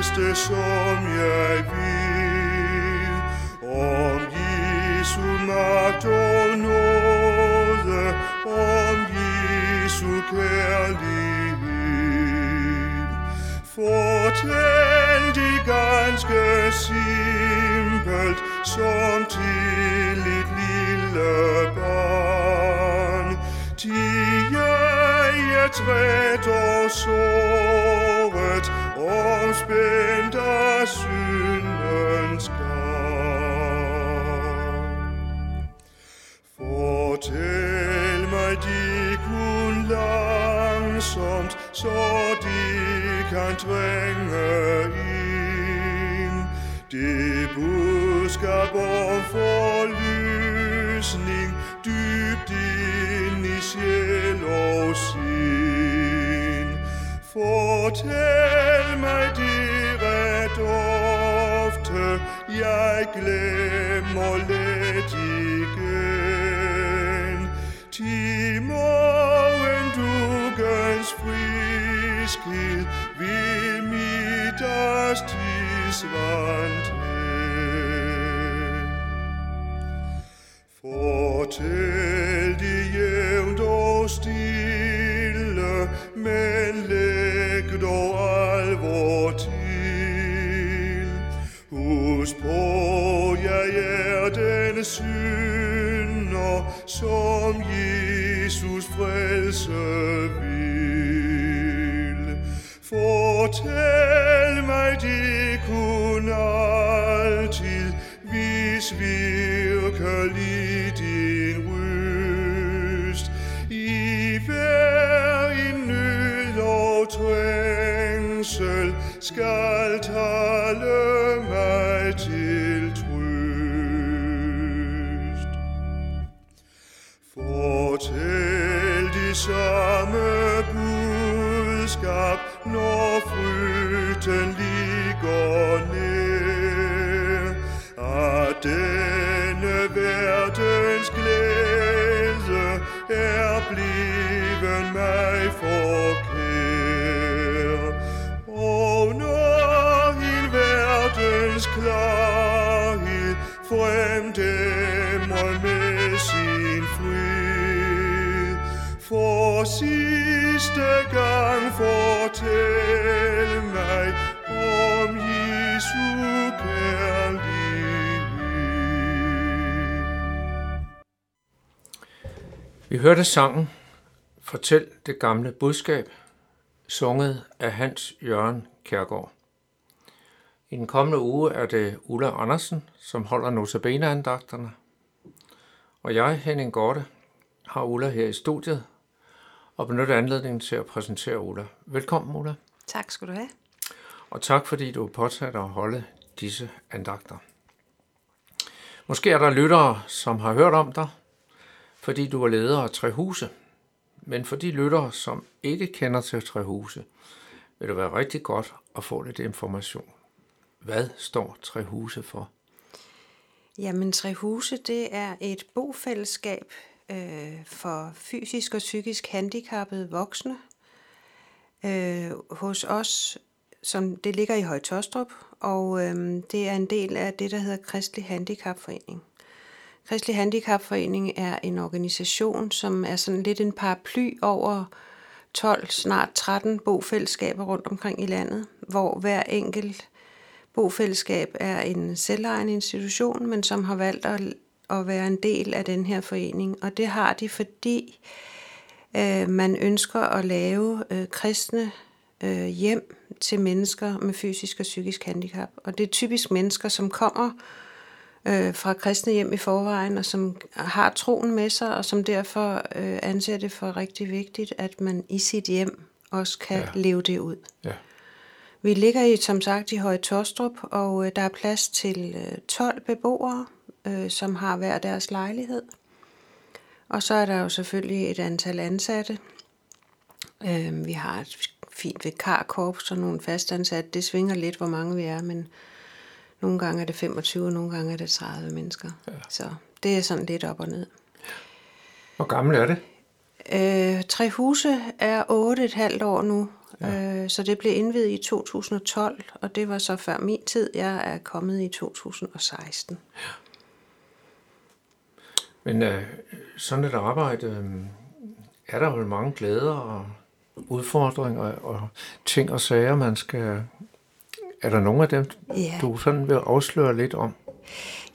bedste, som jeg vil. Om Jesu magt og nåde, om Jesu kærlighed. Fortæl det ganske simpelt, som til et lille barn. Til jeg er træt og sår, budskab forløsning dybt ind i sjæl og sind. Fortæl mig det ret ofte, jeg glemmer let igen. Til morgendugens friskhed vil mit tidsvand hvis virkelig din røst i hver en nød og trængsel skal tale mig til trøst. Fortæl de samme budskab, når frygten lige for sidste gang fortæl mig om Jesu kærlighed. Vi hørte sangen Fortæl det gamle budskab, sunget af Hans Jørgen Kærgaard. I den kommende uge er det Ulla Andersen, som holder notabene-andagterne. Og jeg, Henning Gorte, har Ulla her i studiet og benytter anledningen til at præsentere Ulla. Velkommen, Ulla. Tak skal du have. Og tak, fordi du er påtaget at holde disse andagter. Måske er der lyttere, som har hørt om dig, fordi du er leder af Trehuse. Men for de lyttere, som ikke kender til Trehuse, vil det være rigtig godt at få lidt information. Hvad står Trehuse for? Jamen, Trehuse, det er et bofællesskab øh, for fysisk og psykisk handicappede voksne. Øh, hos os, som det ligger i Højtostrup, og øh, det er en del af det, der hedder Kristelig Handicapforening. Kristelig Handicapforening er en organisation, som er sådan lidt en paraply over 12, snart 13 bofællesskaber rundt omkring i landet, hvor hver enkelt bofællesskab er en selvejende institution, men som har valgt at, at være en del af den her forening. Og det har de, fordi øh, man ønsker at lave øh, kristne øh, hjem til mennesker med fysisk og psykisk handicap. Og det er typisk mennesker, som kommer øh, fra kristne hjem i forvejen, og som har troen med sig, og som derfor øh, anser det for rigtig vigtigt, at man i sit hjem også kan ja. leve det ud. Ja. Vi ligger i, som sagt i Høje Tostrup, og øh, der er plads til øh, 12 beboere, øh, som har hver deres lejlighed. Og så er der jo selvfølgelig et antal ansatte. Øh, vi har et fint vikarkorps og nogle fastansatte. Det svinger lidt, hvor mange vi er, men nogle gange er det 25, og nogle gange er det 30 mennesker. Ja. Så det er sådan lidt op og ned. Hvor gammel er det? Øh, tre huse er 8,5 år nu. Ja. Øh, så det blev indvidet i 2012, og det var så før min tid. Jeg er kommet i 2016. Ja. Men øh, sådan et arbejde, øh, er der vel mange glæder og udfordringer og ting og sager, man skal... Er der nogle af dem, ja. du sådan vil afsløre lidt om?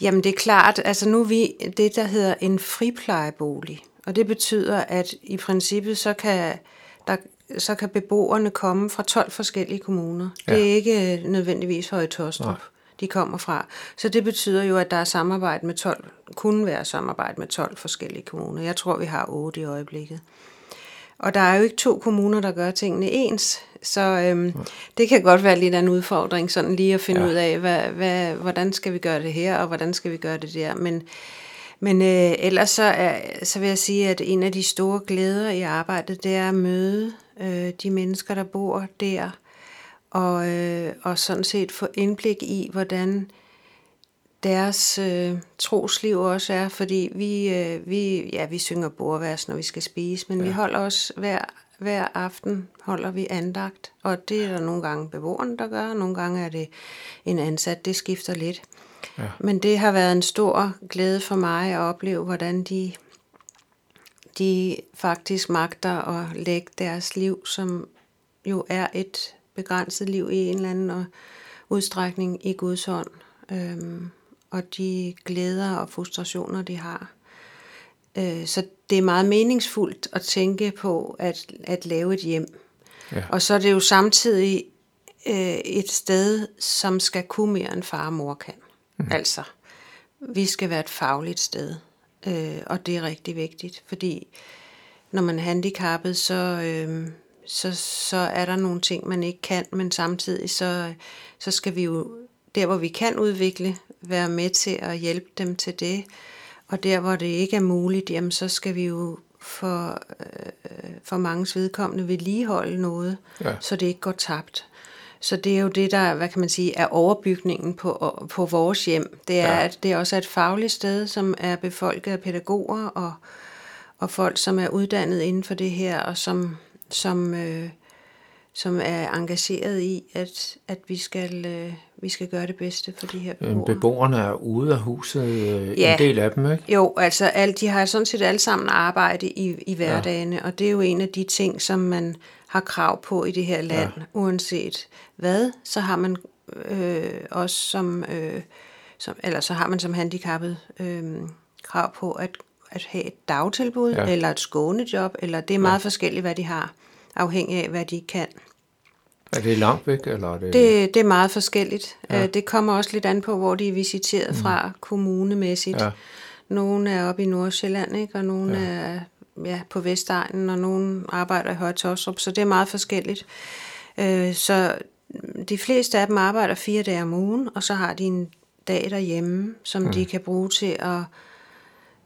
Jamen det er klart, altså nu er vi det, der hedder en friplejebolig. Og det betyder, at i princippet så kan, der, så kan beboerne komme fra 12 forskellige kommuner. Ja. Det er ikke nødvendigvis Høje Tostrup, de kommer fra. Så det betyder jo, at der er samarbejde med 12, kunne være samarbejde med 12 forskellige kommuner. Jeg tror, vi har 8 i øjeblikket. Og der er jo ikke to kommuner, der gør tingene ens, så øhm, det kan godt være lidt af en udfordring, sådan lige at finde ja. ud af, hvad, hvad, hvordan skal vi gøre det her, og hvordan skal vi gøre det der. Men, men øh, ellers så, er, så vil jeg sige, at en af de store glæder i arbejdet, det er at møde øh, de mennesker, der bor der, og, øh, og sådan set få indblik i, hvordan deres øh, trosliv også er, fordi vi, øh, vi, ja, vi synger bordvers, når vi skal spise, men ja. vi holder også hver, hver aften holder vi andagt, og det er der nogle gange beboerne, der gør, nogle gange er det en ansat, det skifter lidt. Ja. Men det har været en stor glæde for mig at opleve, hvordan de, de faktisk magter at lægge deres liv, som jo er et begrænset liv i en eller anden udstrækning i Guds hånd. Øhm, og de glæder og frustrationer, de har. Øh, så det er meget meningsfuldt at tænke på at, at lave et hjem. Ja. Og så er det jo samtidig øh, et sted, som skal kunne mere end far og mor kan. Mm. Altså, vi skal være et fagligt sted, øh, og det er rigtig vigtigt, fordi når man er handicappet, så, øh, så, så er der nogle ting, man ikke kan, men samtidig så, så skal vi jo der, hvor vi kan udvikle, være med til at hjælpe dem til det. Og der, hvor det ikke er muligt, jamen, så skal vi jo for, øh, for mange vedkommende vedligeholde noget, ja. så det ikke går tabt. Så det er jo det, der, hvad kan man sige, er overbygningen på, på vores hjem. Det er, ja. at det er også et fagligt sted, som er befolket af pædagoger og, og folk, som er uddannet inden for det her, og som, som, øh, som er engageret i, at, at vi, skal, øh, vi skal gøre det bedste for de her beboere. Beboerne er ude af huset, øh, ja. en del af dem, ikke? Jo, altså alt, de har sådan set alle sammen arbejde i, i hverdagene, ja. og det er jo en af de ting, som man har krav på i det her land, ja. uanset hvad, så har man øh, også som, øh, som, eller så har man som handicappet øh, krav på at, at have et dagtilbud, ja. eller et skånejob, eller det er meget ja. forskelligt, hvad de har afhængig af, hvad de kan. Er det langt væk? Eller er det... Det, det er meget forskelligt. Ja. Øh, det kommer også lidt an på, hvor de er visiteret mm. fra kommunemæssigt. Ja. Nogle er oppe i Nordsjælland, ikke? og nogle ja. er ja, på Vestegnen, og nogle arbejder i Høje så det er meget forskelligt. Øh, så de fleste af dem arbejder fire dage om ugen, og så har de en dag derhjemme, som mm. de kan bruge til at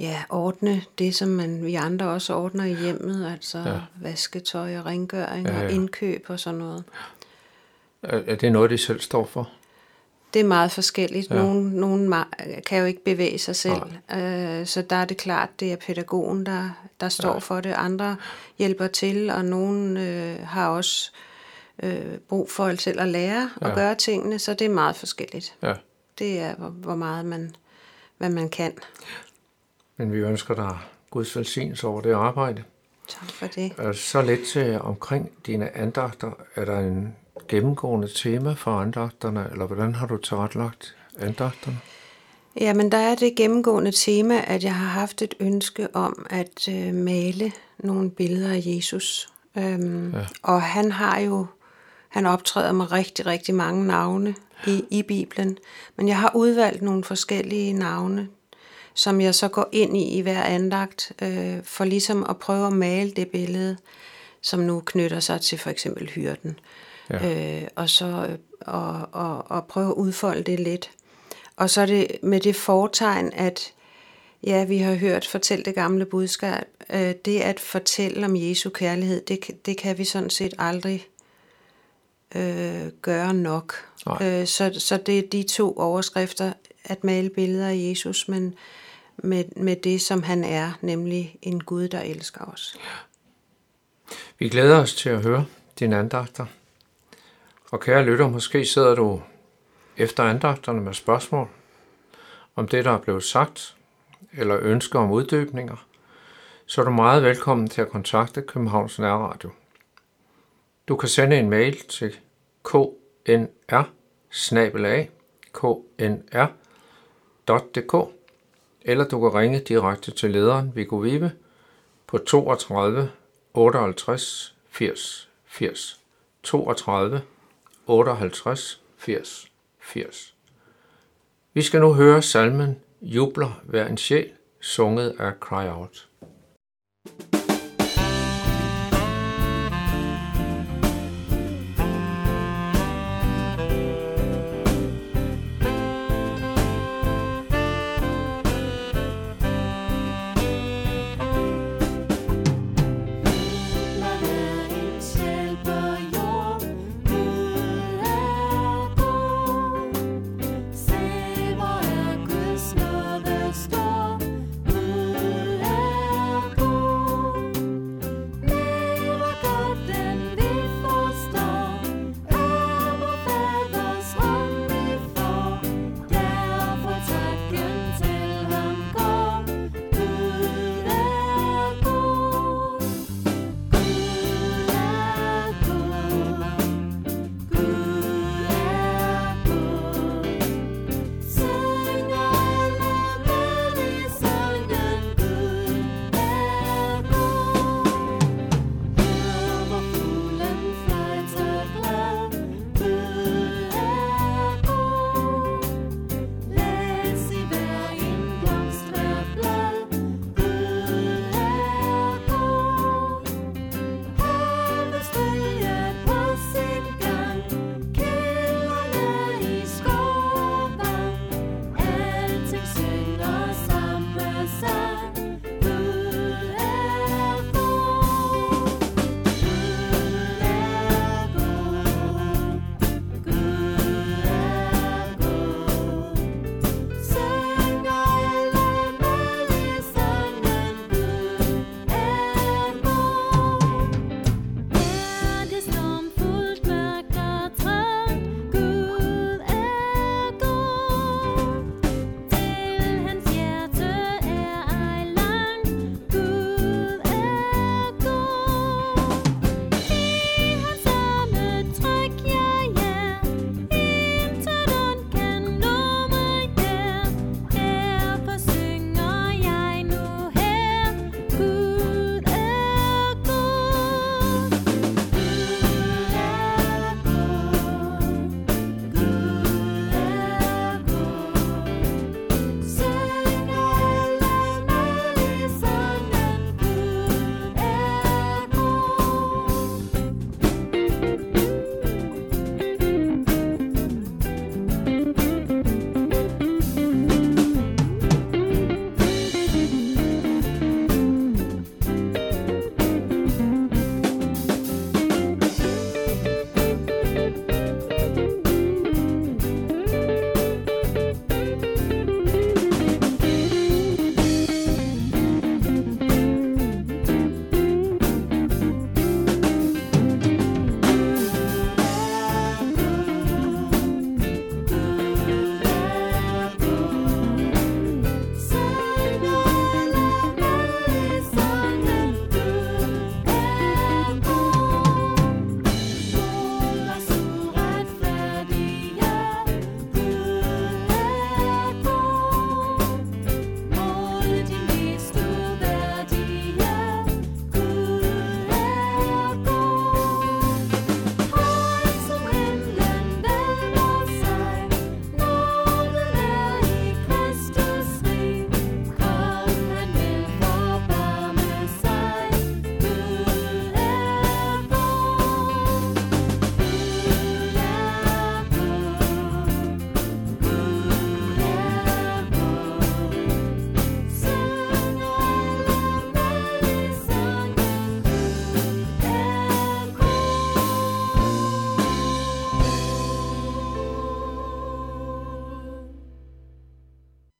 ja, ordne det, som man, vi andre også ordner i hjemmet, altså ja. vasketøj og rengøring ja, ja. og indkøb og sådan noget. Er det noget, de selv står for? Det er meget forskelligt. Ja. Nogen, nogen kan jo ikke bevæge sig selv, øh, så der er det klart, det er pædagogen, der, der står ja. for det. Andre hjælper til, og nogen øh, har også øh, brug for selv at lære ja. at gøre tingene, så det er meget forskelligt. Ja. Det er, hvor, hvor meget man, hvad man kan. Men vi ønsker dig Guds velsignelse over det arbejde. Tak for det. Så lidt til omkring dine andagter. Er der en gennemgående tema for andagterne, eller hvordan har du tilrettelagt andagterne? Jamen, der er det gennemgående tema, at jeg har haft et ønske om at øh, male nogle billeder af Jesus. Øhm, ja. Og han har jo, han optræder med rigtig, rigtig mange navne i, i Bibelen. Men jeg har udvalgt nogle forskellige navne, som jeg så går ind i i hver andagt, øh, for ligesom at prøve at male det billede, som nu knytter sig til for eksempel hyrden. Ja. Øh, og så øh, og, og, og prøve at udfolde det lidt. Og så er det med det fortegn, at ja, vi har hørt fortælle det gamle budskab. Øh, det at fortælle om Jesu kærlighed, det, det kan vi sådan set aldrig øh, gøre nok. Øh, så, så det er de to overskrifter, at male billeder af Jesus, men med, med det, som han er, nemlig en Gud, der elsker os. Vi glæder os til at høre dine andagter. Og kære lytter, måske sidder du efter andagterne med spørgsmål om det, der er blevet sagt, eller ønsker om uddybninger, så er du meget velkommen til at kontakte Københavns Nærradio. Du kan sende en mail til knr knr.dk eller du kan ringe direkte til lederen Viggo Vive på 32 58 80 80 32 58 80 80. Vi skal nu høre salmen Jubler hver en sjæl, sunget af Cry Out.